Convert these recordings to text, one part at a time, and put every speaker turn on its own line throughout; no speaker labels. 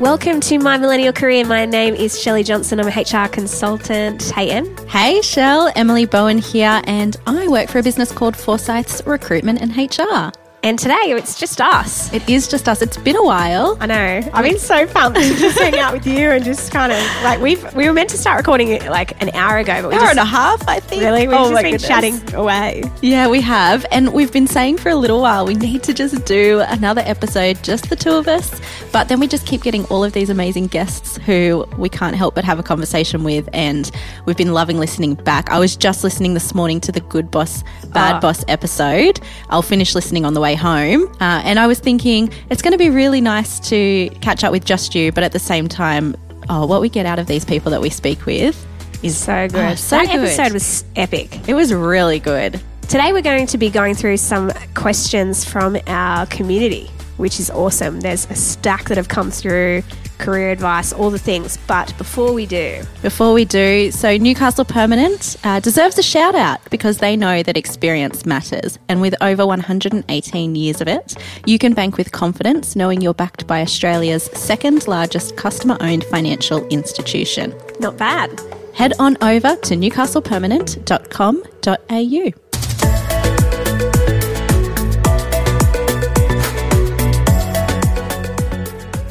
Welcome to My Millennial Career. My name is Shelley Johnson. I'm a HR consultant. Hey, Em.
Hey, Shell, Emily Bowen here, and I work for a business called Forsyths Recruitment and HR.
And today it's just us.
It is just us. It's been a while.
I know. I've been so pumped to just hang out with you and just kind of like we've we were meant to start recording it like an hour ago, but we
Hour
just,
and a half, I think.
really we've
oh
just been
goodness.
chatting away.
Yeah, we have. And we've been saying for a little while we need to just do another episode, just the two of us. But then we just keep getting all of these amazing guests who we can't help but have a conversation with. And we've been loving listening back. I was just listening this morning to the Good Boss, Bad
Ah.
Boss episode. I'll finish listening on the way home. Uh, and I was thinking it's going to be really nice to catch up with just you, but at the same time, oh, what we get out of these people that we speak with is
So good.
Oh, so
that
good.
episode was epic.
It was really good.
Today we're going to be going through some questions from our community, which is awesome. There's a stack that have come through, career advice, all the things. But before we do,
Before we do, so Newcastle Permanent uh, deserves a shout out because they know that experience matters. And with over 118 years of it, you can bank with confidence knowing you're backed by Australia's second largest customer owned financial institution.
not bad.
Head on over to newcastlepermanent.com.au.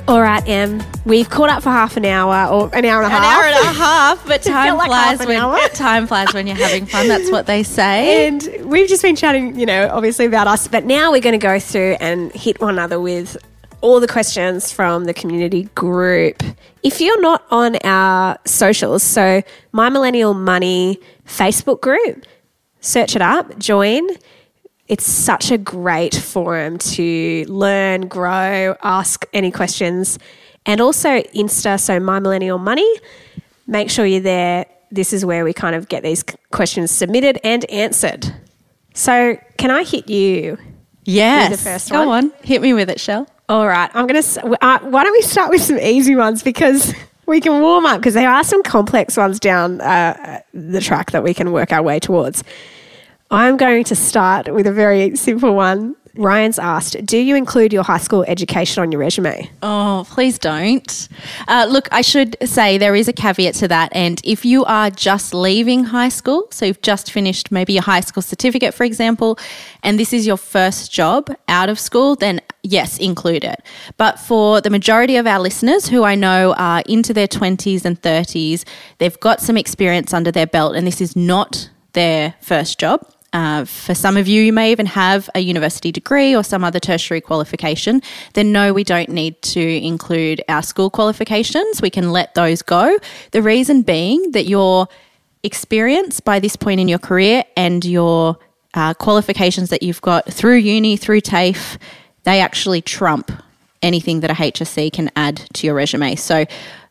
All right, Em, we've caught up for half an hour or an hour and a
An
half.
An hour and a half, but time
like
flies when
hour.
time flies when you're having fun. That's what they say.
And we've just been chatting, you know, obviously about us, but now we're going to go through and hit one another with all the questions from the community group. If you're not on our socials, so My Millennial Money Facebook group, search it up, join. It's such a great forum to learn, grow, ask any questions. And also Insta, so My Millennial Money. Make sure you're there. This is where we kind of get these questions submitted and answered. So, can I hit you?
Yes.
the first
Go
one?
on. Hit me with it, Shell.
All right, I'm going to. Uh, why don't we start with some easy ones because we can warm up because there are some complex ones down uh, the track that we can work our way towards. I'm going to start with a very simple one. Ryan's asked, "Do you include your high school education on your resume?"
Oh, please don't. Uh, look, I should say there is a caveat to that. And if you are just leaving high school, so you've just finished maybe your high school certificate, for example, and this is your first job out of school, then yes, include it. But for the majority of our listeners who I know are into their 20s and 30s, they've got some experience under their belt, and this is not their first job. Uh, for some of you, you may even have a university degree or some other tertiary qualification. Then, no, we don't need to include our school qualifications. We can let those go. The reason being that your experience by this point in your career and your uh, qualifications that you've got through uni, through TAFE, they actually trump anything that a HSC can add to your resume. So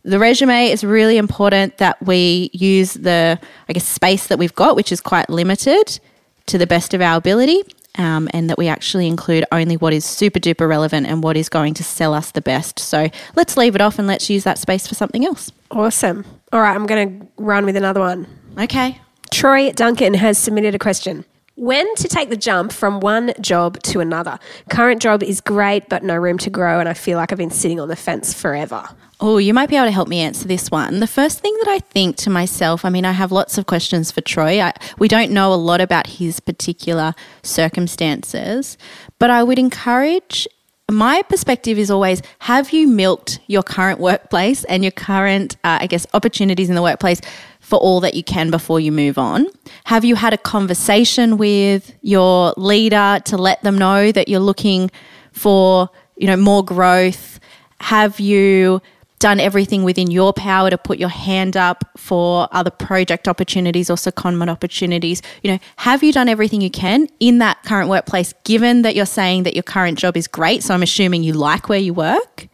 the resume is really important that we use the, I guess, space that we've got, which is quite limited, to the best of our ability. Um, and that we actually include only what is super duper relevant and what is going to sell us the best. So let's leave it off and let's use that space for something else.
Awesome. All right, I'm going to run with another one.
Okay.
Troy Duncan has submitted a question. When to take the jump from one job to another? Current job is great, but no room to grow, and I feel like I've been sitting on the fence forever.
Oh, you might be able to help me answer this one. The first thing that I think to myself, I mean, I have lots of questions for Troy. I, we don't know a lot about his particular circumstances, but I would encourage. My perspective is always have you milked your current workplace and your current, uh, I guess, opportunities in the workplace for all that you can before you move on? Have you had a conversation with your leader to let them know that you're looking for, you know, more growth? Have you done everything within your power to put your hand up for other project opportunities or secondment opportunities? You know, have you done everything you can in that current workplace, given that you're saying that your current job is great? So I'm assuming you like where you work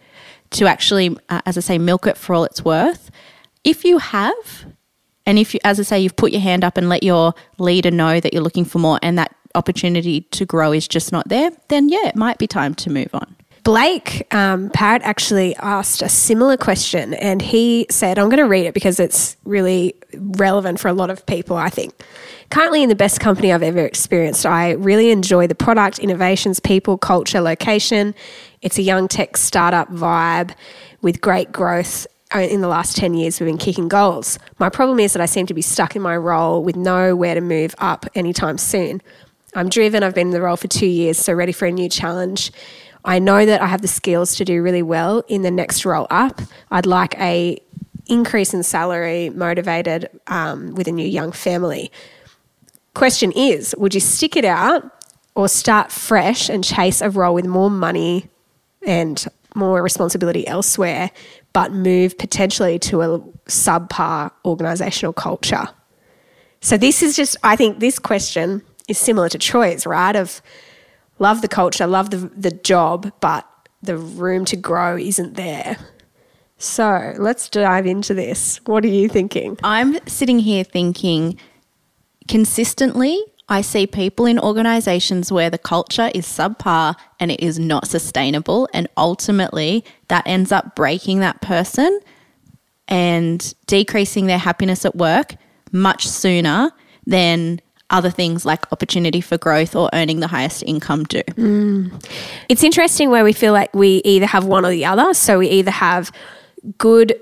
to actually, uh, as I say, milk it for all it's worth. If you have, and if you, as I say, you've put your hand up and let your leader know that you're looking for more and that opportunity to grow is just not there, then yeah, it might be time to move on.
Blake um, Parrott actually asked a similar question, and he said, I'm going to read it because it's really relevant for a lot of people, I think. Currently, in the best company I've ever experienced, I really enjoy the product, innovations, people, culture, location. It's a young tech startup vibe with great growth. Uh, in the last 10 years, we've been kicking goals. My problem is that I seem to be stuck in my role with nowhere to move up anytime soon. I'm driven, I've been in the role for two years, so ready for a new challenge. I know that I have the skills to do really well in the next role up. I'd like a increase in salary, motivated um, with a new young family. Question is, would you stick it out or start fresh and chase a role with more money and more responsibility elsewhere, but move potentially to a subpar organizational culture? So this is just, I think this question is similar to Troy's, right? Of love the culture, love the, the job, but the room to grow isn't there. So let's dive into this. What are you thinking?
I'm sitting here thinking consistently, I see people in organizations where the culture is subpar and it is not sustainable. And ultimately, that ends up breaking that person and decreasing their happiness at work much sooner than other things like opportunity for growth or earning the highest income do.
Mm. It's interesting where we feel like we either have one or the other. So we either have good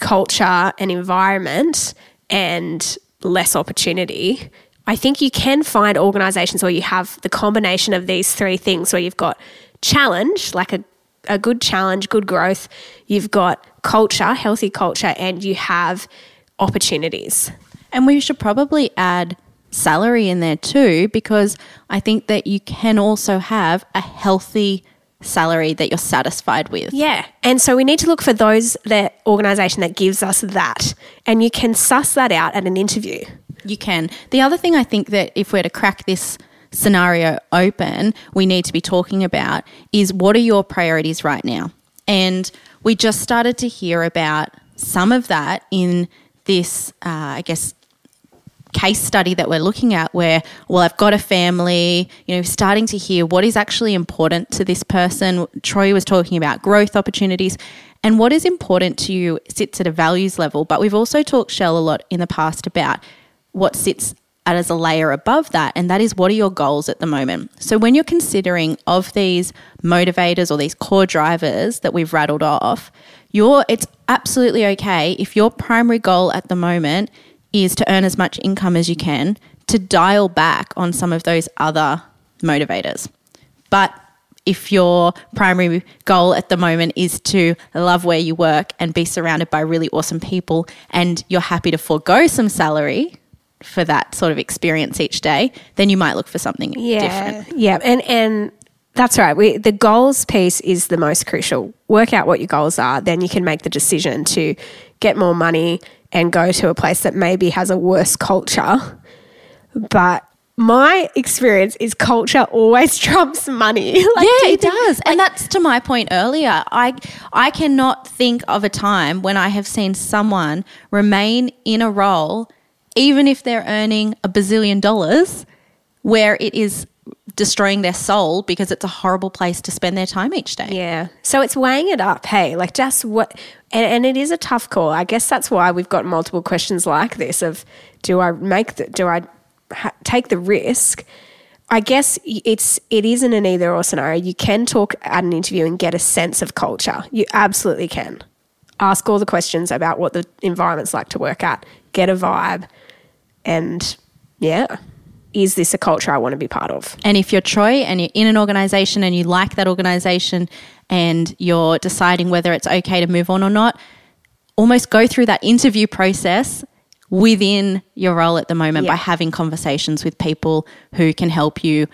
culture and environment and less opportunity. I think you can find organizations where you have the combination of these three things where you've got challenge, like a, a good challenge, good growth, you've got culture, healthy culture, and you have opportunities.
And we should probably add salary in there too, because I think that you can also have a healthy salary that you're satisfied with.
Yeah. And so we need to look for those that organization that gives us that. And you can suss that out at an interview.
You can. The other thing I think that if we're to crack this scenario open, we need to be talking about is what are your priorities right now? And we just started to hear about some of that in this, uh, I guess, case study that we're looking at where, well, I've got a family, you know, starting to hear what is actually important to this person. Troy was talking about growth opportunities and what is important to you sits at a values level. But we've also talked, Shell, a lot in the past about what sits as a layer above that, and that is what are your goals at the moment. So, when you're considering of these motivators or these core drivers that we've rattled off, you're, it's absolutely okay if your primary goal at the moment is to earn as much income as you can to dial back on some of those other motivators. But if your primary goal at the moment is to love where you work and be surrounded by really awesome people, and you're happy to forego some salary for that sort of experience each day, then you might look for something
yeah,
different.
Yeah, and and that's right. We, the goals piece is the most crucial. Work out what your goals are, then you can make the decision to get more money, and go to a place that maybe has a worse culture. But my experience is culture always trumps money.
like, yeah, it does. Like, and that's to my point earlier. I I cannot think of a time when I have seen someone remain in a role even if they're earning a bazillion dollars where it is destroying their soul because it's a horrible place to spend their time each day.
Yeah. So it's weighing it up. Hey, like just what, and, and it is a tough call. I guess that's why we've got multiple questions like this of do I make the, do I ha- take the risk? I guess it's it isn't an either or scenario. You can talk at an interview and get a sense of culture. You absolutely can. Ask all the questions about what the environment's like to work at. Get a vibe, and yeah, is this a culture I want to be part of?
And if you're Troy and you're in an organization and you like that organization and you're deciding whether it's okay to move on or not, almost go through that interview process within your role at the moment yeah. by having conversations with people who can help you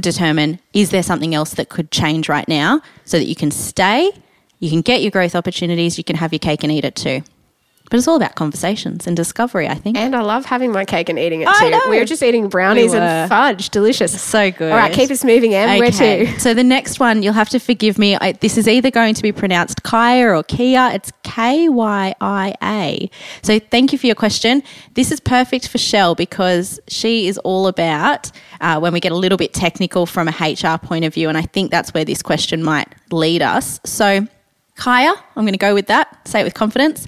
determine is there something else that could change right now so that you can stay You can get your growth opportunities, you can have your cake and eat it too. But it's all about conversations and discovery, I think.
And I love having my cake and eating it
I
too.
know.
We were just eating brownies
We
and fudge. Delicious.
So good.
All right, keep us moving, Em. Where to?
So the next one, you'll have to forgive me. I, this is either going to be pronounced Kaya or Kia. It's K Y I A. So thank you for your question. This is perfect for Shell because she is all about uh, when we get a little bit technical from a HR point of view, and I think that's where this question might lead us. So Kaya, I'm going to go with that. Say it with confidence.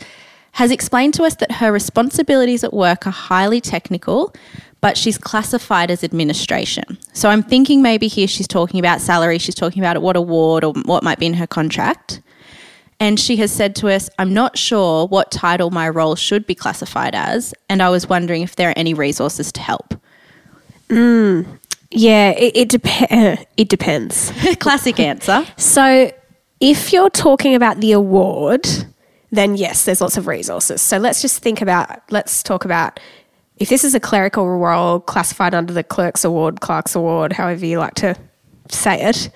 Has explained to us that her responsibilities at work are highly technical, but she's classified as administration. So I'm thinking maybe here she's talking about salary, she's talking about what award or what might be in her contract. And she has said to us, I'm not sure what title my role should be classified as, and I was wondering if there are any resources to help. Mm.
Yeah, it, it, dep- it depends.
Classic answer.
So, if you're talking about the award, then yes, there's lots of resources. So, let's just think about, let's talk about if this is a clerical role classified under the Clerks Award, Clerks Award, however you like to say it,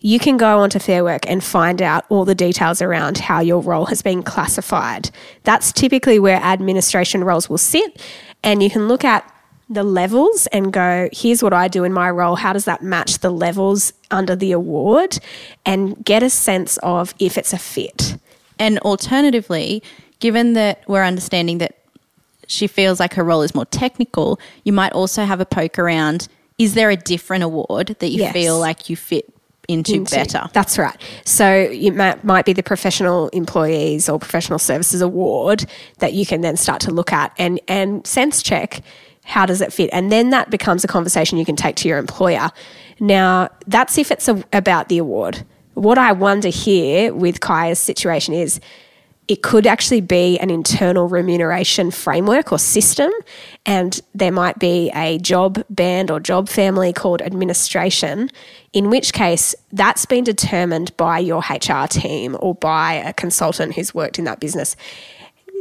you can go onto Fair Work and find out all the details around how your role has been classified. That's typically where administration roles will sit, and you can look at the levels and go, here's what I do in my role. How does that match the levels under the award? And get a sense of if it's a fit.
And alternatively, given that we're understanding that she feels like her role is more technical, you might also have a poke around is there a different award that you
Yes.
feel like you fit into,
into-
better?
That's right. So it might, might be the Professional Employees or Professional Services Award that you can then start to look at and, and sense check how does it fit? And then that becomes a conversation you can take to your employer. Now, that's if it's a, about the award. What I wonder here with Kaya's situation is it could actually be an internal remuneration framework or system, and there might be a job band or job family called administration, in which case that's been determined by your HR team or by a consultant who's worked in that business.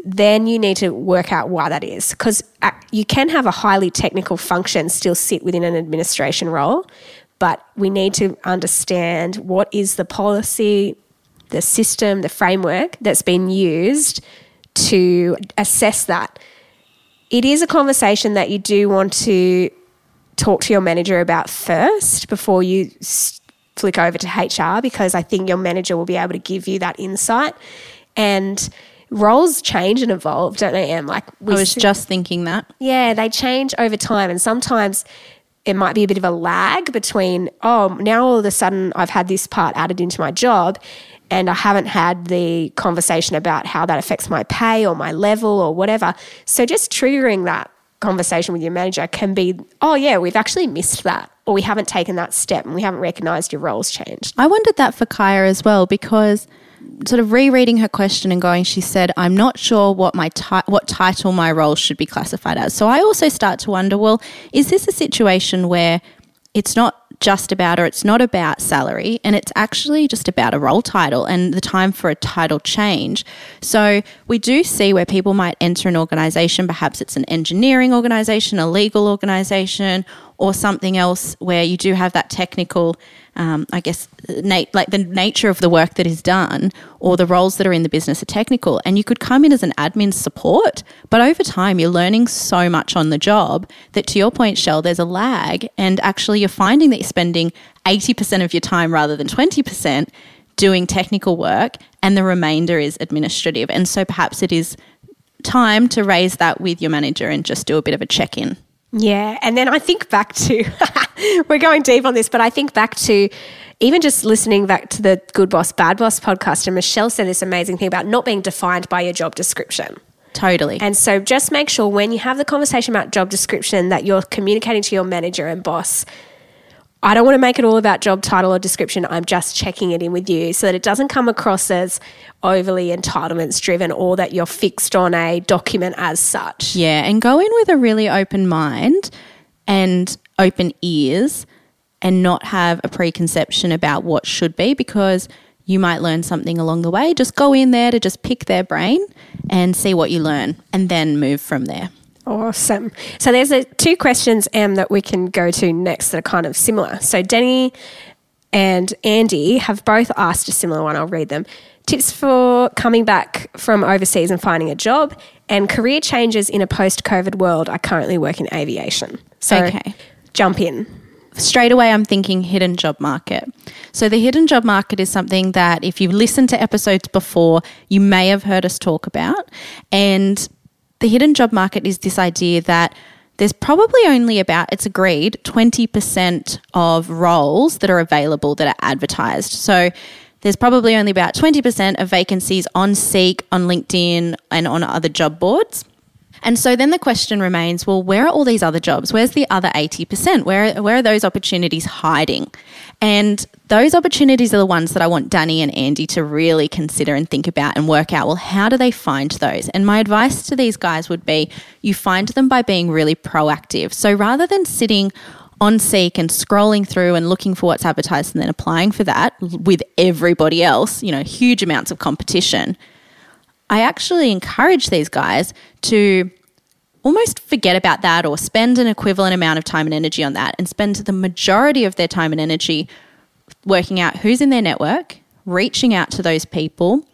Then you need to work out why that is because uh, you can have a highly technical function still sit within an administration role, but we need to understand what is the policy, the system, the framework that's been used to assess that. It is a conversation that you do want to talk to your manager about first before you flick over to HR because I think your manager will be able to give you that insight. And roles change and evolve, don't they, Em? Like we
I was just thinking that.
yeah, they change over time. And sometimes it might be a bit of a lag between, oh, now all of a sudden I've had this part added into my job and I haven't had the conversation about how that affects my pay or my level or whatever. So just triggering that conversation with your manager can be, oh, yeah, we've actually missed that or we haven't taken that step and we haven't recognized your roles changed.
I wondered that for Kaya as well because sort of rereading her question and going, she said, "I'm not sure what my ti- what title my role should be classified as." So I also start to wonder, well, is this a situation where it's not just about or it's not about salary and it's actually just about a role title and the time for a title change. So we do see where people might enter an organization, perhaps it's an engineering organization, a legal organization, or something else where you do have that technical, um, I guess, na- like the nature of the work that is done or the roles that are in the business are technical. And you could come in as an admin support, but over time you're learning so much on the job that to your point, Shell, there's a lag. And actually you're finding that you're spending 80% of your time rather than 20% doing technical work and the remainder is administrative. And so perhaps it is time to raise that with your manager and just do a bit of a check in.
Yeah. And then I think back to, we're going deep on this, but I think back to even just listening back to the Good Boss, Bad Boss podcast. And Michelle said this amazing thing about not being defined by your job description.
Totally.
And so just make sure when you have the conversation about job description that you're communicating to your manager and boss. I don't want to make it all about job title or description. I'm just checking it in with you so that it doesn't come across as overly entitlements driven or that you're fixed on a document as such.
Yeah, and go in with a really open mind and open ears and not have a preconception about what should be because you might learn something along the way. Just go in there to just pick their brain and see what you learn and then move from there.
Awesome. So there's a, two questions, Em, that we can go to next that are kind of similar. So Denny and Andy have both asked a similar one. I'll read them. tips for coming back from overseas and finding a job, and career changes in a post COVID world. I currently work in aviation. So
Okay.
jump in.
straight away I'm thinking hidden job market. So the hidden job market is something that if you've listened to episodes before, you may have heard us talk about. And the hidden job market is this idea that there's probably only about, it's agreed, 20% of roles that are available that are advertised. So there's probably only about 20% of vacancies on Seek, on LinkedIn, and on other job boards. And so then the question remains well, where are all these other jobs? Where's the other 80%? Where, where are those opportunities hiding? And those opportunities are the ones that I want Danny and Andy to really consider and think about and work out well, how do they find those? And my advice to these guys would be you find them by being really proactive. So rather than sitting on Seek and scrolling through and looking for what's advertised and then applying for that with everybody else, you know, huge amounts of competition. I actually encourage these guys to almost forget about that or spend an equivalent amount of time and energy on that and spend the majority of their time and energy working out who's in their network, reaching out to those people,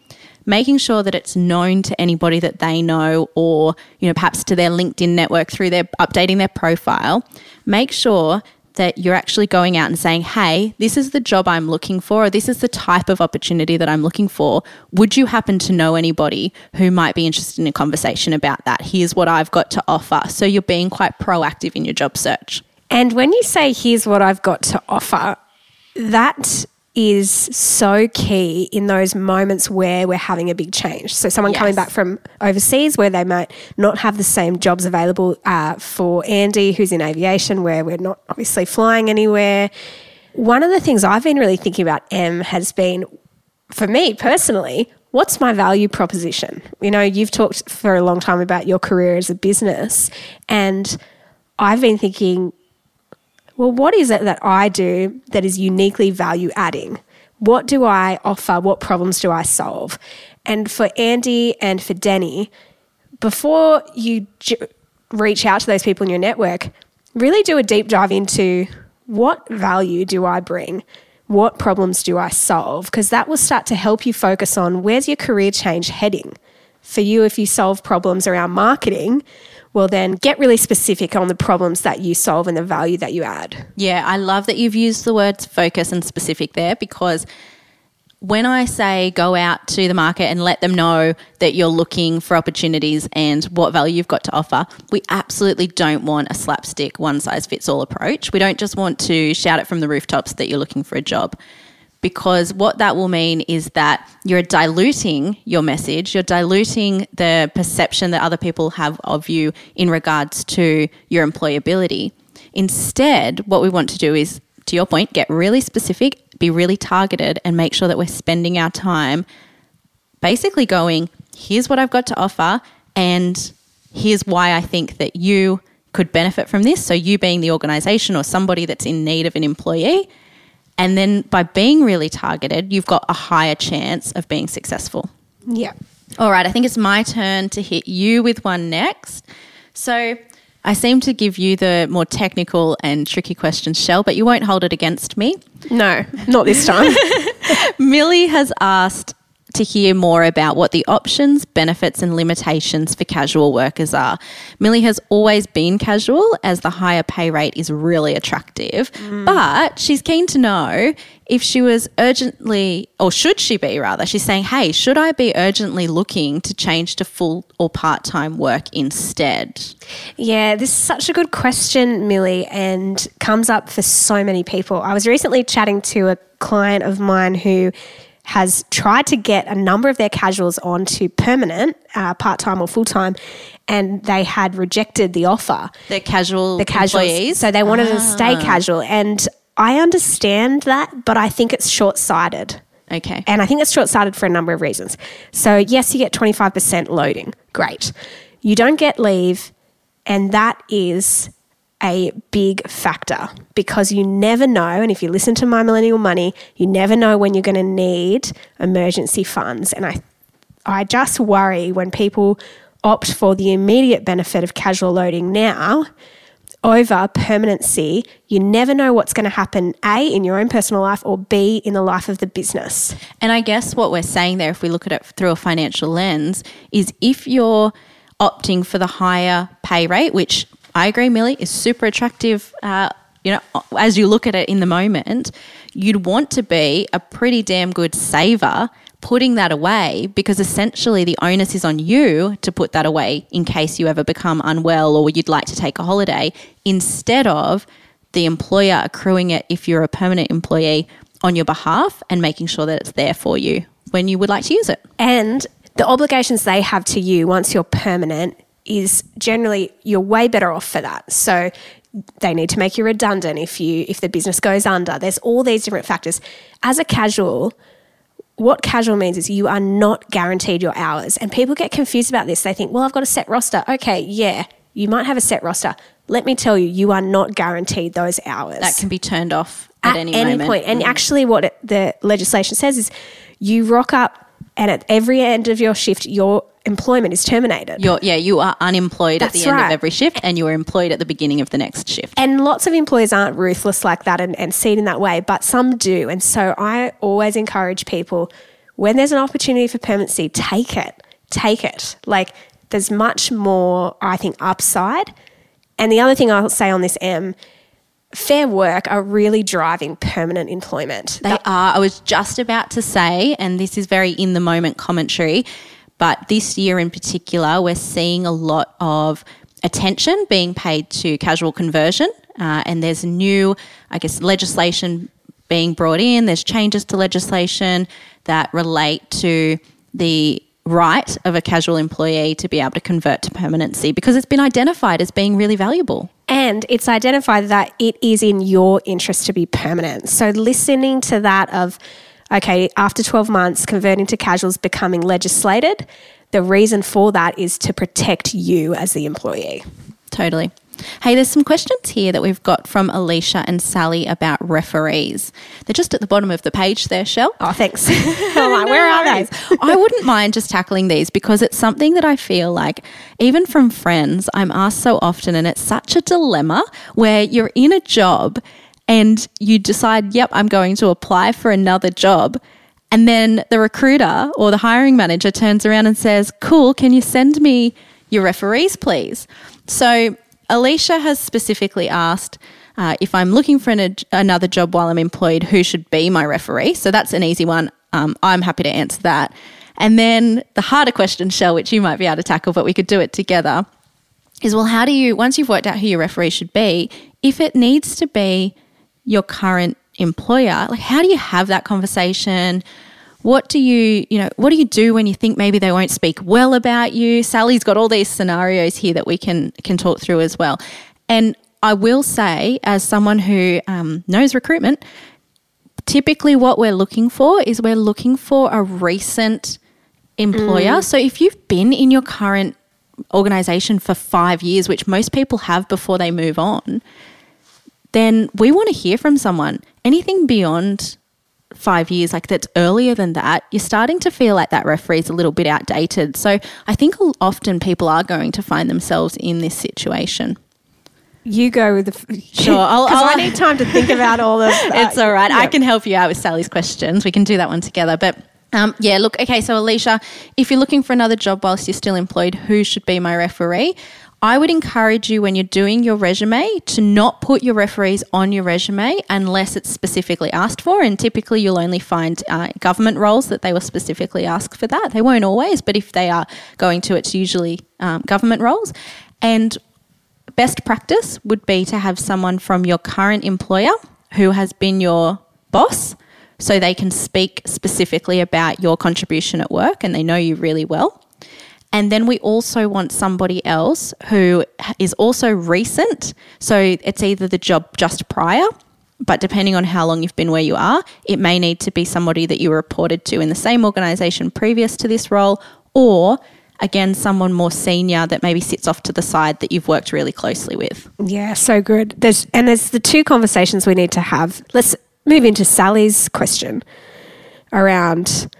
making sure that it's known to anybody that they know or, you know, perhaps to their LinkedIn network through their updating their profile. Make sure that you're actually going out and saying, hey, this is the job I'm looking for, or this is the type of opportunity that I'm looking for. Would you happen to know anybody who might be interested in a conversation about that? Here's what I've got to offer. So you're being quite proactive in your job search.
And when you say, here's what I've got to offer, that is so key in those moments where we're having a big change. So, someone coming back from overseas where they might not have the same jobs available uh, for Andy, who's in aviation, where we're not obviously flying anywhere. One of the things I've been really thinking about, Em, has been for me personally, what's my value proposition? You know, you've talked for a long time about your career as a business, and I've been thinking, well, what is it that I do that is uniquely value adding? What do I offer? What problems do I solve? And for Andy and for Denny, before you reach out to those people in your network, really do a deep dive into what value do I bring? What problems do I solve? Because that will start to help you focus on where's your career change heading. For you, if you solve problems around marketing, well, then get really specific on the problems that you solve and the value that you add.
Yeah, I love that you've used the words focus and specific there because when I say go out to the market and let them know that you're looking for opportunities and what value you've got to offer, we absolutely don't want a slapstick one size fits all approach. We don't just want to shout it from the rooftops that you're looking for a job. Because what that will mean is that you're diluting your message, you're diluting the perception that other people have of you in regards to your employability. Instead, what we want to do is, to your point, get really specific, be really targeted, and make sure that we're spending our time basically going, here's what I've got to offer, and here's why I think that you could benefit from this. So, you being the organization or somebody that's in need of an employee. And then by being really targeted, you've got a higher chance of being successful.
Yeah.
All right, I think it's my turn to hit you with one next. So I seem to give you the more technical and tricky questions, Shell, but you won't hold it against me.
No, not this time.
Millie has asked to hear more about what the options, benefits, and limitations for casual workers are. Millie has always been casual as the higher pay rate is really attractive, mm. but she's keen to know if she was urgently, or should she be rather, she's saying, hey, should I be urgently looking to change to full or part time work instead?
Yeah, this is such a good question, Millie, and comes up for so many people. I was recently chatting to a client of mine who has tried to get a number of their casuals onto permanent, uh, part time or full time, and they had rejected the offer.
The casual
The casuals,
employees?
so they wanted to stay casual, and I understand that, but I think it's short sighted.
Okay.
And I think it's short sighted for a number of reasons. So, yes, you get 25% loading. Great. You don't get leave, and that is a big factor because you never know. And if you listen to My Millennial Money, you never know when you're going to need emergency funds. And I, I just worry when people opt for the immediate benefit of casual loading now over permanency, you never know what's going to happen, A, in your own personal life, or B, in the life of the business.
And I guess what we're saying there, if we look at it through a financial lens, is if you're opting for the higher pay rate, which I agree, Millie, is super attractive. Uh, you know, as you look at it in the moment, you'd want to be a pretty damn good saver putting that away because essentially the onus is on you to put that away in case you ever become unwell or you'd like to take a holiday instead of the employer accruing it if you're a permanent employee on your behalf and making sure that it's there for you when you would like to use it.
And the obligations they have to you once you're permanent is generally you're way better off for that. So they need to make you redundant if you if the business goes under. There's all these different factors. As a casual, what casual means is you are not guaranteed your hours. And people get confused about this. They think, well, I've got a set roster. Okay, yeah, you might have a set roster. Let me tell you, you are not guaranteed those hours.
That can be turned off at,
at
any,
any,
moment.
point. And mm. actually, what it, the legislation says is you rock up, and at every end of your shift, your employment is terminated.
You're, yeah, you are unemployed at
That's
the end
right.
of every shift and you are employed at the beginning of the next shift.
And lots of employers aren't ruthless like that and, and see it in that way, but some do. And so I always encourage people when there's an opportunity for permanency, take it. Take it. Like there's much more, I think, upside. And the other thing I'll say on this Em, fair work are really driving permanent employment.
They are. I was just about to say, and this is very in the moment commentary, but this year in particular, we're seeing a lot of attention being paid to casual conversion. Uh, and there's new, I guess, legislation being brought in. There's changes to legislation that relate to the right of a casual employee to be able to convert to permanency because it's been identified as being really valuable.
And it's identified that it is in your interest to be permanent. So listening to that of, okay, after 12 months, converting to casuals becoming legislated, the reason for that is to protect you as the employee.
Totally. Hey, there's some questions here that we've got from Alicia and Sally about referees. They're just at the bottom of the page there, Shell.
Oh, thanks. Like, where are they?
I wouldn't mind just tackling these because it's something that I feel like, even from friends, I'm asked so often, and it's such a dilemma where you're in a job and you decide, yep, I'm going to apply for another job. And then the recruiter or the hiring manager turns around and says, Cool, can you send me your referees, please? So Alicia has specifically asked uh, if I'm looking for an, another job while I'm employed, who should be my referee? So that's an easy one. Um, I'm happy to answer that. And then the harder question, Shell, which you might be able to tackle, but we could do it together, is well, how do you, once you've worked out who your referee should be, if it needs to be your current employer, like how do you have that conversation? What do you, you know, what do you do when you think maybe they won't speak well about you? Sally's got all these scenarios here that we can can talk through as well. And I will say, as someone who um, knows recruitment, typically what we're looking for is we're looking for a recent employer. So if you've been in your current organization for five years, which most people have before they move on, then we want to hear from someone. Anything beyond five years, like that's earlier than that, you're starting to feel like that referee is a little bit outdated. So I think often people are going to find themselves in this situation.
You go with the.
Sure, I'll-
Because I
I'll-
need time to think about all of. uh,
it's all right. I can help you out with Sally's questions. We can do that one together. But um, yeah, look, okay, so Alicia, if you're looking for another job whilst you're still employed, who should be my referee? I would encourage you when you're doing your resume to not put your referees on your resume unless it's specifically asked for. And typically, you'll only find uh, government roles that they will specifically ask for that. They won't always, but if they are going to, it's usually um, government roles. And best practice would be to have someone from your current employer who has been your boss so they can speak specifically about your contribution at work and they know you really well. And then we also want somebody else who is also recent. So it's either the job just prior, but depending on how long you've been where you are, it may need to be somebody that you were reported to in the same organization previous to this role, or again, someone more senior that maybe sits off to the side that you've worked really closely with.
Yeah, so good. There's and there's the two conversations we need to have. Let's move into Sally's question around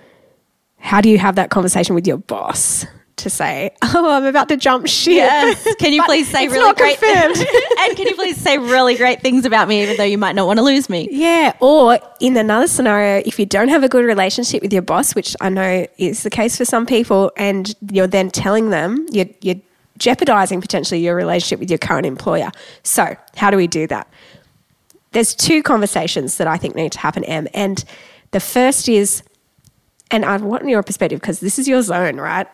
how do you have that conversation with your boss to say, "Oh, I'm about to jump ship."
Yes. Can you please say really great
confirmed.
and can you please say really great things about me, even though you might not want to lose me?
Yeah, or in another scenario, if you don't have a good relationship with your boss, which I know is the case for some people, and you're then telling them you're, you're jeopardizing potentially your relationship with your current employer. So, how do we do that? There's two conversations that I think need to happen, Em. And the first is, and I want your perspective because this is your zone, right?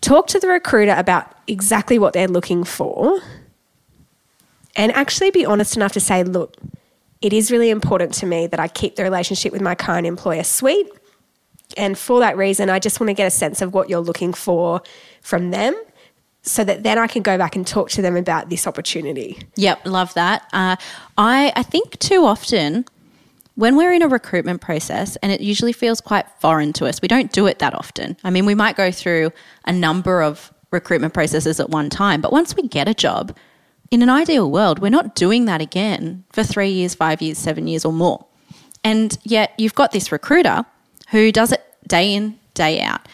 Talk to the recruiter about exactly what they're looking for and actually be honest enough to say, look, it is really important to me that I keep the relationship with my current employer sweet. And for that reason, I just want to get a sense of what you're looking for from them so that then I can go back and talk to them about this opportunity.
Yep, love that. Uh, I I think too often when we're in a recruitment process, and it usually feels quite foreign to us, we don't do it that often. I mean, we might go through a number of recruitment processes at one time, but once we get a job, in an ideal world, we're not doing that again for three years, five years, seven years, or more. And yet, you've got this recruiter who does it day in, day out.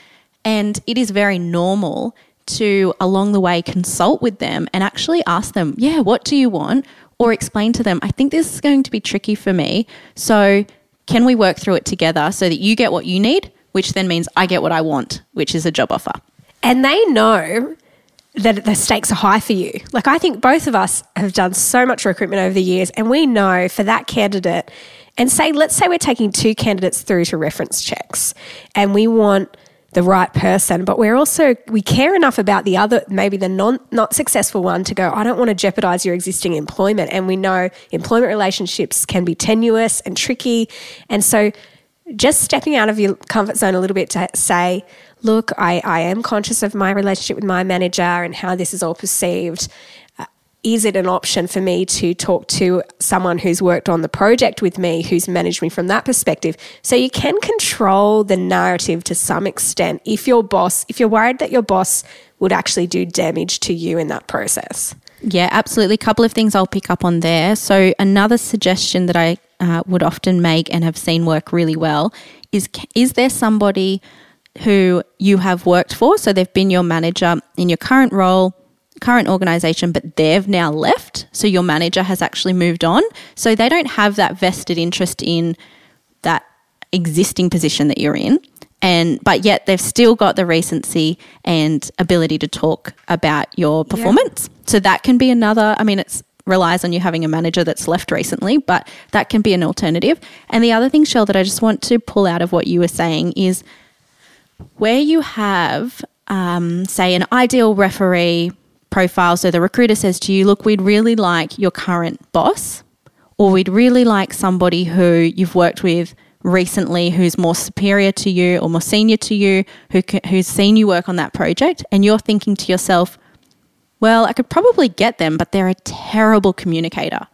And it is very normal to, along the way, consult with them and actually ask them, yeah, what do you want? Or explain to them, I think this is going to be tricky for me. So, can we work through it together so that you get what you need, which then means I get what I want, which is a job offer?
And they know that the stakes are high for you. Like, I think both of us have done so much recruitment over the years, and we know for that candidate, and say, let's say we're taking two candidates through to reference checks, and we want the right person, but we're also we care enough about the other, maybe the non not successful one, to go. I don't want to jeopardize your existing employment, and we know employment relationships can be tenuous and tricky, and so just stepping out of your comfort zone a little bit to say, look, I, I am conscious of my relationship with my manager and how this is all perceived. Is it an option for me to talk to someone who's worked on the project with me, who's managed me from that perspective? So you can control the narrative to some extent if your boss, if you're worried that your boss would actually do damage to you in that process.
Yeah, absolutely. A couple of things I'll pick up on there. So, another suggestion that I uh, would often make and have seen work really well is is there somebody who you have worked for? So, they've been your manager in your current role, current organization, but they've now left. So, your manager has actually moved on. So, they don't have that vested interest in that existing position that you're in and but yet they've still got the recency and ability to talk about your performance so that can be another i mean it's relies on you having a manager that's left recently but that can be an alternative and the other thing shell that i just want to pull out of what you were saying is where you have um, say an ideal referee profile. So the recruiter says to you look we'd really like your current boss or we'd really like somebody who you've worked with recently who's more superior to you or more senior to you who who's seen you work on that project and you're thinking to yourself well I could probably get them but they're a terrible communicator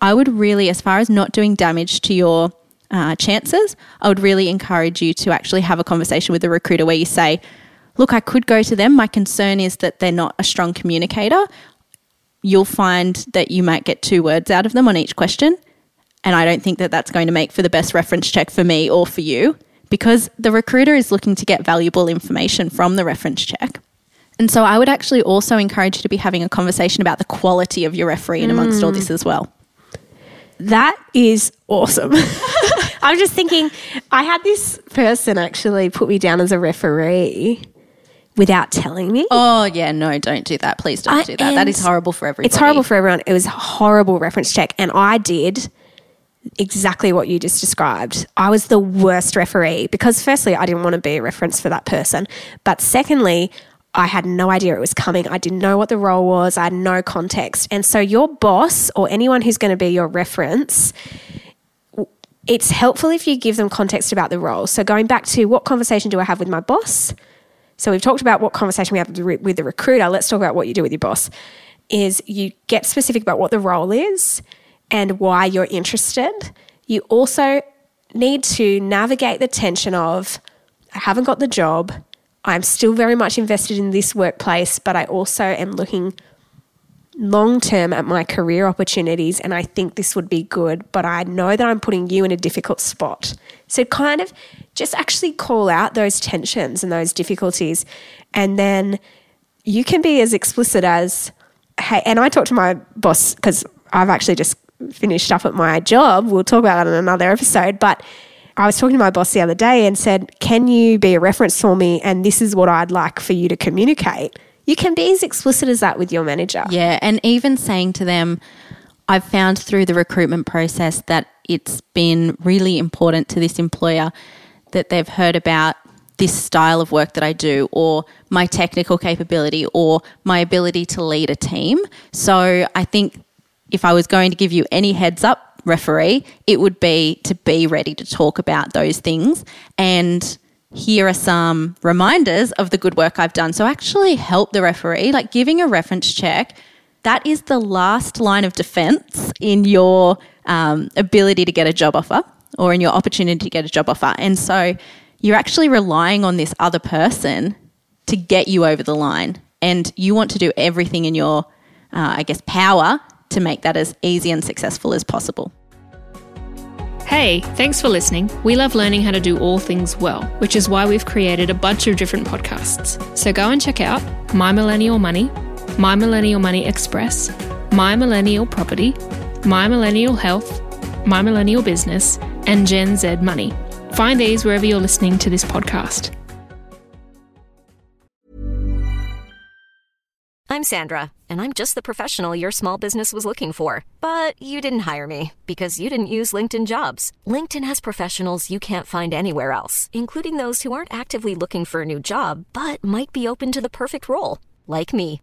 I would really as far as not doing damage to your uh, chances I would really encourage you to actually have a conversation with the recruiter where you say look I could go to them my concern is that they're not a strong communicator you'll find that you might get two words out of them on each question and I don't think that that's going to make for the best reference check for me or for you because the recruiter is looking to get valuable information from the reference check. And so I would actually also encourage you to be having a conversation about the quality of your referee and amongst all this mm. as well.
That is awesome. I'm just thinking, I had this person actually put me down as a referee without telling me.
Oh, yeah, no, don't do that. Please don't
I-
do that. That is horrible for everybody.
It's horrible for everyone. It was a horrible reference check. And I did exactly what you just described. I was the worst referee because, firstly, I didn't want to be a reference for that person. But secondly, I had no idea it was coming. I didn't know what the role was. I had no context. And so, your boss or anyone who's going to be your reference, it's helpful if you give them context about the role. So, going back to what conversation do I have with my boss? So, we've talked about what conversation we have with the recruiter. Let's talk about what you do with your boss. Is you get specific about what the role is and why you're interested. You also need to navigate the tension of I haven't got the job. I'm still very much invested in this workplace, but I also am looking long term at my career opportunities and I think this would be good, but I know that I'm putting you in a difficult spot. So, kind of just actually call out those tensions and those difficulties. And then you can be as explicit as, hey, and I talked to my boss because I've actually just finished up at my job. We'll talk about that in another episode. But I was talking to my boss the other day and said, Can you be a reference for me? And this is what I'd like for you to communicate. You can be as explicit as that with your manager.
Yeah. And even saying to them, I've found through the recruitment process that it's been really important to this employer that they've heard about this style of work that I do, or my technical capability, or my ability to lead a team. So I think if I was going to give you any heads up, referee, it would be to be ready to talk about those things. And here are some reminders of the good work I've done. So actually help the referee, like giving a reference check. That is the last line of defense in your um, ability to get a job offer or in your opportunity to get a job offer. And so you're actually relying on this other person to get you over the line. And you want to do everything in your, uh, I guess, power to make that as easy and successful as possible.
Hey, thanks for listening. We love learning how to do all things well, which is why we've created a bunch of different podcasts. So go and check out My Millennial Money, My Millennial Money Express, My Millennial Property, My Millennial Health, My Millennial Business, and Gen Z Money. Find these wherever you're listening to this podcast.
I'm Sandra, and I'm just the professional your small business was looking for. But you didn't hire me because you didn't use LinkedIn jobs. LinkedIn has professionals you can't find anywhere else, including those who aren't actively looking for a new job but might be open to the perfect role, like me.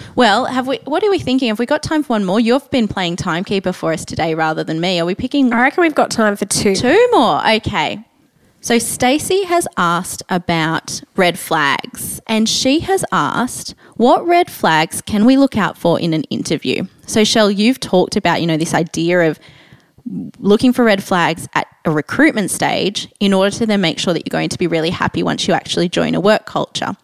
Well, have we? What are we thinking? Have we got time for one more? You've been playing timekeeper for us today rather than me. Are we picking
I reckon we've got time for two.
two more? Okay. So Stacey has asked about red flags, and she has asked what red flags can we look out for in an interview. So Shell, you've talked about you know this idea of looking for red flags at a recruitment stage in order to then make sure that you're going to be really happy once you actually join a work culture.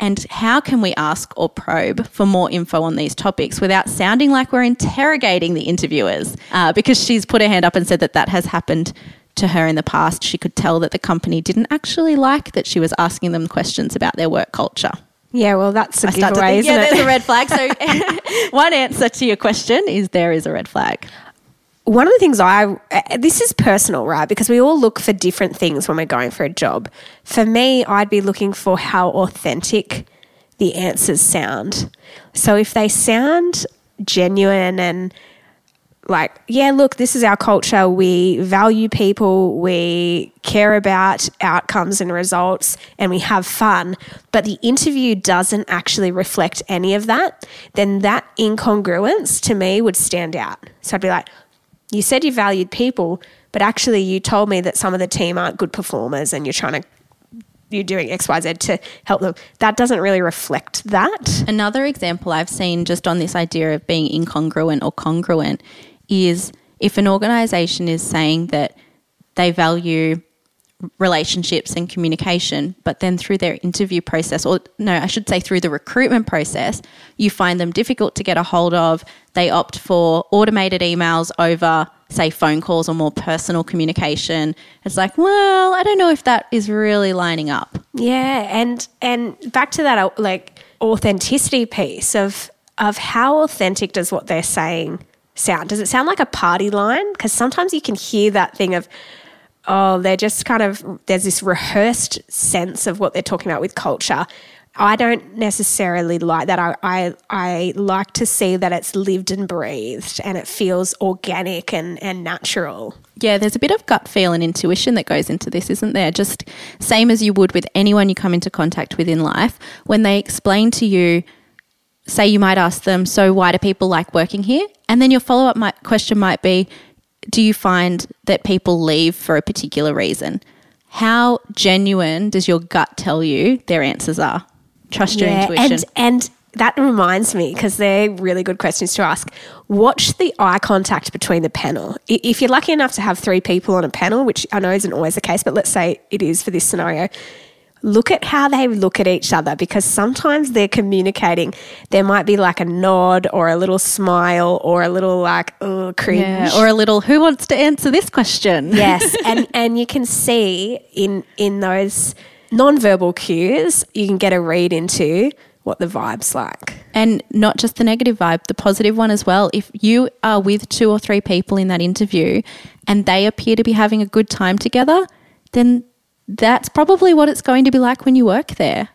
And how can we ask or probe for more info on these topics without sounding like we're interrogating the interviewers? Uh, because she's put her hand up and said that that has happened to her in the past. She could tell that the company didn't actually like that she was asking them questions about their work culture.
Yeah, well, that's a
I start to
giveaway,
think, yeah,
it?
there's a red flag. So, one answer to your question is there is a red flag.
One of the things I uh, this is personal, right? Because we all look for different things when we're going for a job. For me, I'd be looking for how authentic the answers sound. So if they sound genuine and like, yeah, look, this is our culture. We value people, we care about outcomes and results, and we have fun. But the interview doesn't actually reflect any of that, then that incongruence to me would stand out. So I'd be like, you said you valued people, but actually you told me that some of the team aren't good performers and you're trying to you're doing XYZ to help them. That doesn't really reflect that.
Another example I've seen just on this idea of being incongruent or congruent is if an organization is saying that they value relationships and communication, but then through their interview process, or no, I should say through the recruitment process, you find them difficult to get a hold of. They opt for automated emails over, say, phone calls or more personal communication. It's like, well, I don't know if that is really lining up.
Yeah, and and back to that uh, like authenticity piece of of how authentic does what they're saying sound? Does it sound like a party line? Because sometimes you can hear that thing of, oh, they're just kind of, there's this rehearsed sense of what they're talking about with culture. I don't necessarily like that. I, I, I like to see that it's lived and breathed and it feels organic and, and natural.
Yeah, there's a bit of gut feel and intuition that goes into this, isn't there? Just same as you would with anyone you come into contact with in life. When they explain to you, say you might ask them, So, why do people like working here? And then your follow up question might be, Do you find that people leave for a particular reason? How genuine does your gut tell you their answers are? Trust your intuition.
And, and that reminds me, because they're really good questions to ask. Watch the eye contact between the panel. If you're lucky enough to have three people on a panel, which I know isn't always the case, but let's say it is for this scenario, look at how they look at each other because sometimes they're communicating. There might be like a nod or a little smile or a little like, oh, cringe.
yeah, or a little, who wants to answer this question?
yes, and and you can see in in those non-verbal cues, you can get a read into what the vibe's like.
And not just the negative vibe, the positive one as well. If you are with two or three people in that interview and they appear to be having a good time together, then that's probably what it's going to be like when you work there.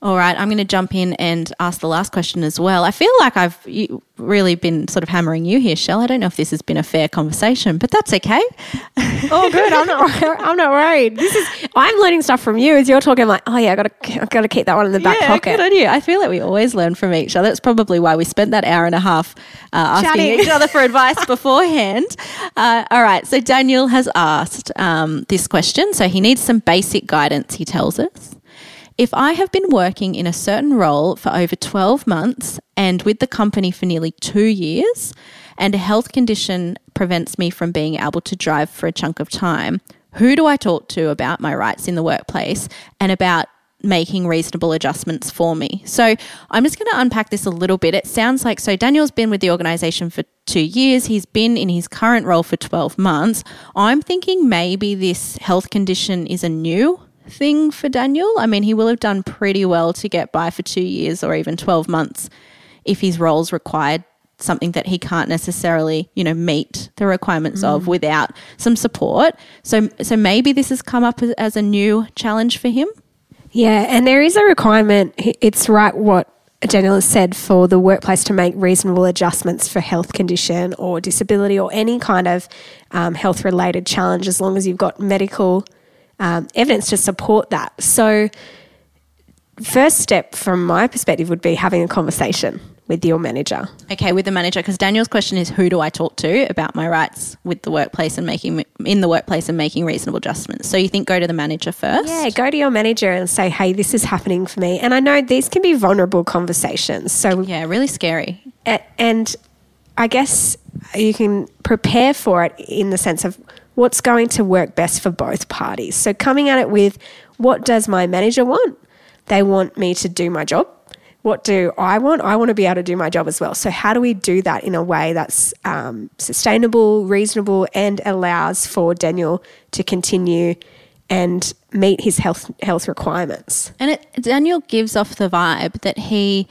All right, I'm going to jump in and ask the last question as well. I feel like I've really been sort of hammering you here, Shell. I don't know if this has been a fair conversation, but that's okay.
Oh, good. I'm not. I'm not worried. This is. I'm learning stuff from you as you're talking. I'm like, oh yeah, I got to. I got to keep that one in the back
yeah,
pocket.
good on you. I feel like we always learn from each other. That's probably why we spent that hour and a half uh, asking
Chatting.
each other for advice beforehand. Uh, all right. So Daniel has asked um, this question. So he needs some basic guidance. He tells us. If I have been working in a certain role for over 12 months and with the company for nearly two years, and a health condition prevents me from being able to drive for a chunk of time, who do I talk to about my rights in the workplace and about making reasonable adjustments for me? So I'm just going to unpack this a little bit. It sounds like so Daniel's been with the organization for two years, he's been in his current role for 12 months. I'm thinking maybe this health condition is a new thing for Daniel. I mean, he will have done pretty well to get by for two years or even 12 months if his roles required something that he can't necessarily, you know, meet the requirements of without some support. So so maybe this has come up as, as a new challenge for him.
Yeah, and there is a requirement. It's right what Daniel has said for the workplace to make reasonable adjustments for health condition or disability or any kind of um, health related challenge, as long as you've got medical um, evidence to support that. So, first step from my perspective would be having a conversation with your manager.
Okay, with the manager because Daniel's question is who do I talk to about my rights with the workplace and making in the workplace and making reasonable adjustments. So you think go to the manager first?
Yeah, go to your manager and say, hey, this is happening for me. And I know these can be vulnerable conversations. So,
Yeah, really scary.
A- and I guess you can prepare for it in the sense of what's going to work best for both parties. So coming at it with what does my manager want? They want me to do my job. What do I want? I want to be able to do my job as well. So how do we do that in a way that's um, sustainable, reasonable, and allows for Daniel to continue and meet his health health requirements?
And it, Daniel gives off the vibe that he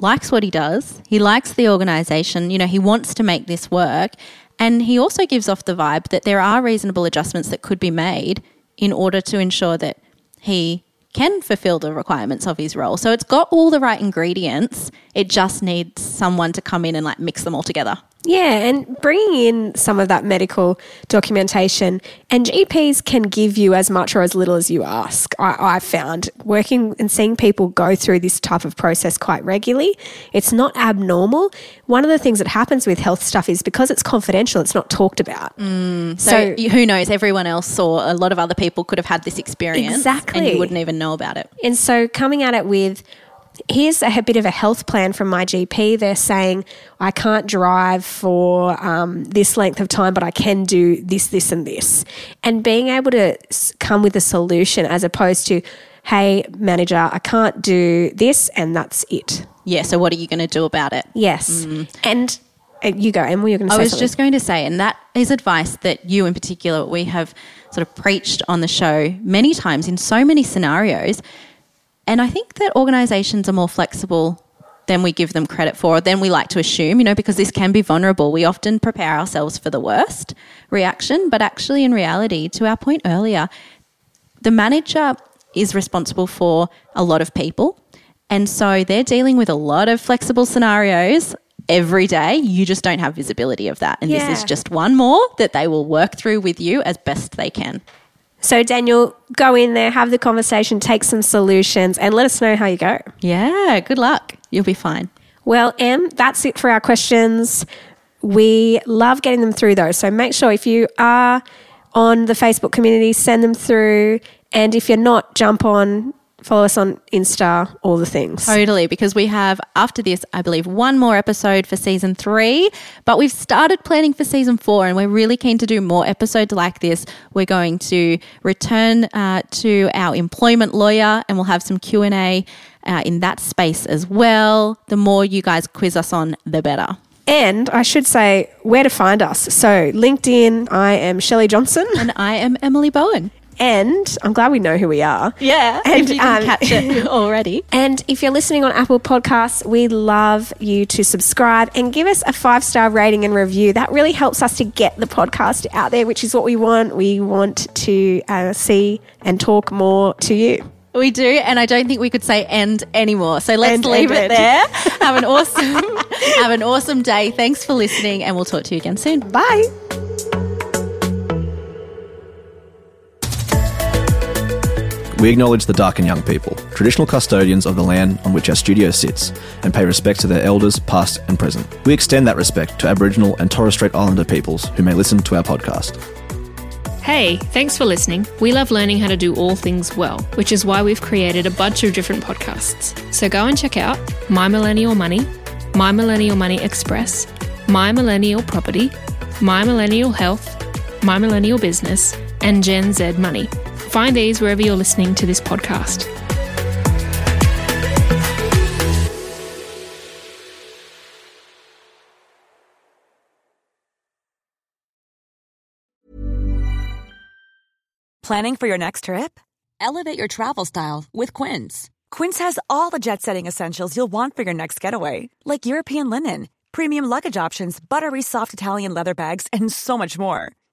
likes what he does. He likes the organization. You know, he wants to make this work. And he also gives off the vibe that there are reasonable adjustments that could be made in order to ensure that he can fulfill the requirements of his role. So it's got all the right ingredients. It just needs someone to come in and like mix them all together.
Yeah, and bringing in some of that medical documentation, and GPs can give you as much or as little as you ask. I, found working and seeing people go through this type of process quite regularly, it's not abnormal. One of the things that happens with health stuff is because it's confidential, it's not talked about.
Mm. So, you- who knows? Everyone else or a lot of other people could have had this experience.
exactly, And
you wouldn't even know about it.
And so coming at it with here's a bit of a health plan from my GP. They're saying I can't drive for um, this length of time, but I can do this, this, and this. And being able to come with a solution as opposed to, hey, manager, I can't do this, and that's it.
Yeah. So what are you going to do about it?
Yes. And uh, you go, Emma, you're going to
I was
something.
just going to say, and that is advice that you in particular, we have sort of preached on the show many times in so many scenarios. And I think that organizations are more flexible than we give them credit for, than we like to assume, you know, because this can be vulnerable. We often prepare ourselves for the worst reaction, but actually, in reality, to our point earlier, the manager is responsible for a lot of people. And so they're dealing with a lot of flexible scenarios every day. You just don't have visibility of that. And
Yeah.
this is just one more that they will work through with you as best they can.
So, Daniel, go in there, have the conversation, take some solutions, and let us know how you go.
Yeah, good luck. You'll be fine.
Well, Em, that's it for our questions. We love getting them through though. So make sure if you are on the Facebook community, send them through. And if you're not, jump on, follow us on Insta, all the things.
Totally, because we have, after this, I believe, one more episode for season three, but we've started planning for season four and we're really keen to do more episodes like this. We're going to return uh, to our employment lawyer and we'll have some Q&A uh, in that space as well. The more you guys quiz us on, the better.
And I should say where to find us. So, LinkedIn, I am Shelley Johnson.
And I am Emily Bowen.
And I'm glad we know who we are.
Yeah,
And,
if you can
um,
catch it already.
And if you're listening on Apple Podcasts, we love you to subscribe and give us a five star rating and review. That really helps us to get the podcast out there, which is what we want. We want to uh, see and talk more to you.
We do, and I don't think we could say end anymore. So let's
End,
leave
end,
it
end.
there. Have an awesome, have an awesome day. Thanks for listening, and we'll talk to you again soon.
Bye.
We acknowledge the Darkinjung people, traditional custodians of the land on which our studio sits, and pay respect to their elders, past and present. We extend that respect to Aboriginal and Torres Strait Islander peoples who may listen to our podcast.
Hey, thanks for listening. We love learning how to do all things well, which is why we've created a bunch of different podcasts. So go and check out My Millennial Money, My Millennial Money Express, My Millennial Property, My Millennial Health, My Millennial Business, and Gen Z Money. Find these wherever you're listening to this podcast.
Planning for your next trip? Elevate your travel style with Quince. Quince has all the jet setting essentials you'll want for your next getaway, like European linen, premium luggage options, buttery soft Italian leather bags, and so much more.